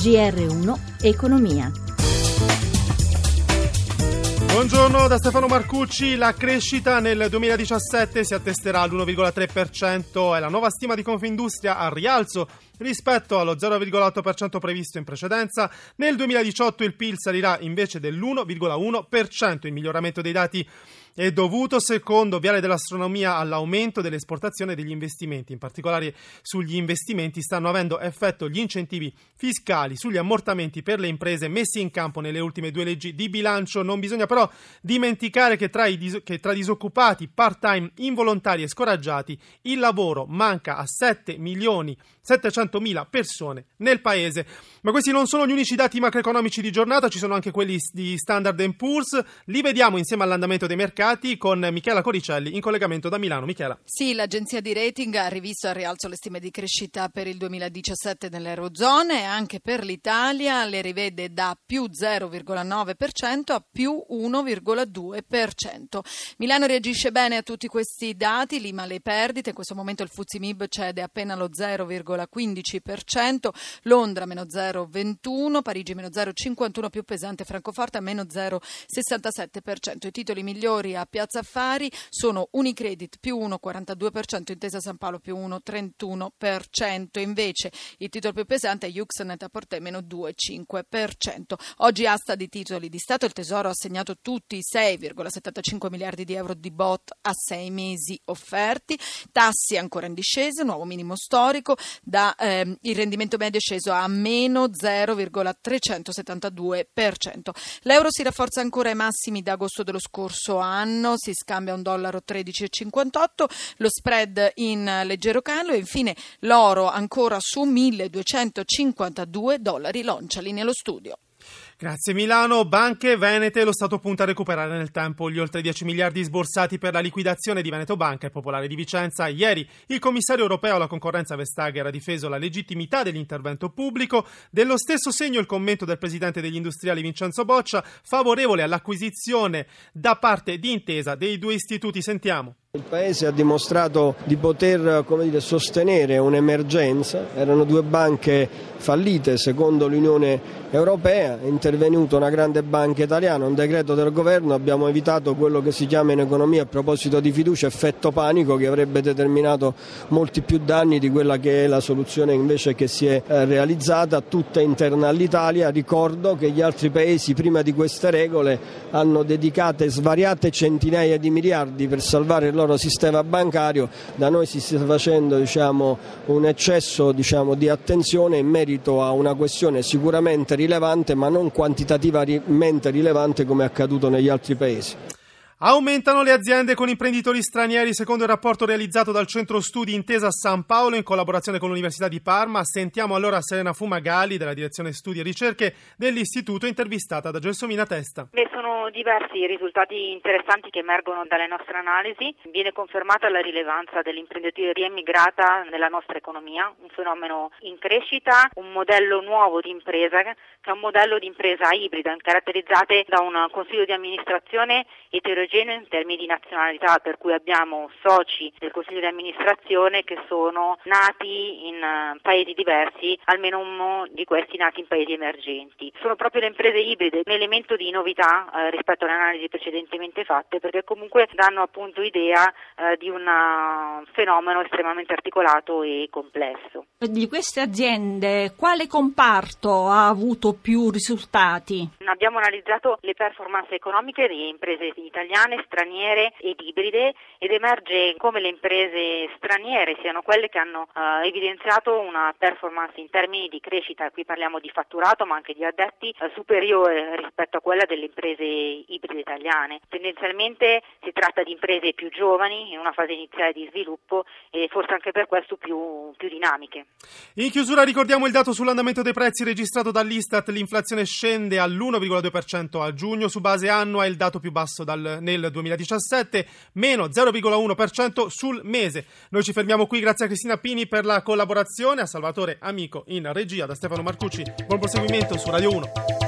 GR1 Economia. Buongiorno da Stefano Marcucci, la crescita nel 2017 si attesterà all'1,3%, è la nuova stima di Confindustria al rialzo rispetto allo 0,8% previsto in precedenza. Nel 2018 il PIL salirà invece dell'1,1%, il miglioramento dei dati è dovuto, secondo Viale dell'Astronomia, all'aumento dell'esportazione degli investimenti. In particolare sugli investimenti stanno avendo effetto gli incentivi fiscali sugli ammortamenti per le imprese messi in campo nelle ultime due leggi di bilancio. Non bisogna però dimenticare che tra, dis- che tra disoccupati, part-time, involontari e scoraggiati il lavoro manca a 7 milioni 700 mila persone nel paese. Ma questi non sono gli unici dati macroeconomici di giornata, ci sono anche quelli di Standard Poor's. Li vediamo insieme all'andamento dei mercati mercati con Michela Coricelli in collegamento da Milano. Michela. Sì, l'agenzia di rating ha rivisto al rialzo le stime di crescita per il 2017 nell'Eurozona e anche per l'Italia le rivede da più 0,9% a più 1,2%. Milano reagisce bene a tutti questi dati, lima le perdite, in questo momento il Fuzzi Mib cede appena lo 0,15%, Londra meno 0,21%, Parigi meno 0,51% più pesante, Francoforte a meno 0,67%. I titoli migliori a Piazza Affari sono Unicredit più 1,42%, Intesa San Paolo più 1,31%. Invece il titolo più pesante è Uxnet a Porte meno 2,5%. Oggi asta di titoli di Stato, il Tesoro ha assegnato tutti i 6,75 miliardi di euro di bot a sei mesi offerti, tassi ancora in discesa, nuovo minimo storico, da, ehm, il rendimento medio è sceso a meno 0,372%. L'euro si rafforza ancora ai massimi da agosto dello scorso anno anno si scambia un dollaro 13,58, lo spread in leggero calo e infine l'oro ancora su 1252 dollari. Lonciali nello studio. Grazie Milano, banche venete, lo Stato punta a recuperare nel tempo gli oltre 10 miliardi sborsati per la liquidazione di Veneto Banca e Popolare di Vicenza. Ieri il commissario europeo alla concorrenza Vestager ha difeso la legittimità dell'intervento pubblico. Dello stesso segno il commento del presidente degli industriali Vincenzo Boccia, favorevole all'acquisizione da parte di intesa dei due istituti. Sentiamo. Il Paese ha dimostrato di poter dire, sostenere un'emergenza, erano due banche fallite secondo l'Unione Europea, è intervenuta una grande banca italiana, un decreto del governo, abbiamo evitato quello che si chiama in economia a proposito di fiducia effetto panico che avrebbe determinato molti più danni di quella che è la soluzione invece che si è eh, realizzata. Tutta interna all'Italia. Ricordo che gli altri paesi prima di queste regole hanno dedicato svariate centinaia di miliardi per salvare il loro sistema bancario, da noi si sta facendo diciamo, un eccesso diciamo, di attenzione in merito a una questione sicuramente rilevante ma non quantitativamente rilevante come è accaduto negli altri paesi. Aumentano le aziende con imprenditori stranieri secondo il rapporto realizzato dal Centro Studi Intesa San Paolo in collaborazione con l'Università di Parma. Sentiamo allora Serena Fumagalli della Direzione Studi e Ricerche dell'Istituto intervistata da Gelsomina Testa. Ne sono diversi i risultati interessanti che emergono dalle nostre analisi. Viene confermata la rilevanza dell'imprenditoria immigrata nella nostra economia, un fenomeno in crescita, un modello nuovo di impresa che è un modello di impresa ibrida caratterizzate da un consiglio di amministrazione eterogeneo eterogeneo in termini di nazionalità, per cui abbiamo soci del Consiglio di amministrazione che sono nati in uh, paesi diversi, almeno uno di questi nati in paesi emergenti. Sono proprio le imprese ibride un elemento di novità uh, rispetto alle analisi precedentemente fatte, perché comunque danno appunto idea uh, di un fenomeno estremamente articolato e complesso. Di queste aziende, quale comparto ha avuto più risultati? Abbiamo analizzato le performance economiche delle imprese italiane straniere ed ibride ed emerge come le imprese straniere siano quelle che hanno eh, evidenziato una performance in termini di crescita, qui parliamo di fatturato ma anche di addetti, eh, superiore rispetto a quella delle imprese ibride italiane. Tendenzialmente si tratta di imprese più giovani, in una fase iniziale di sviluppo e forse anche per questo più, più dinamiche. In chiusura ricordiamo il dato sull'andamento dei prezzi registrato dall'Istat, l'inflazione scende all'1,2% a giugno, su base annua il dato più basso dal, nel 2017, meno 0,1% sul mese. Noi ci fermiamo qui, grazie a Cristina Pini per la collaborazione, a Salvatore Amico in regia, da Stefano Marcucci. Buon proseguimento su Radio 1.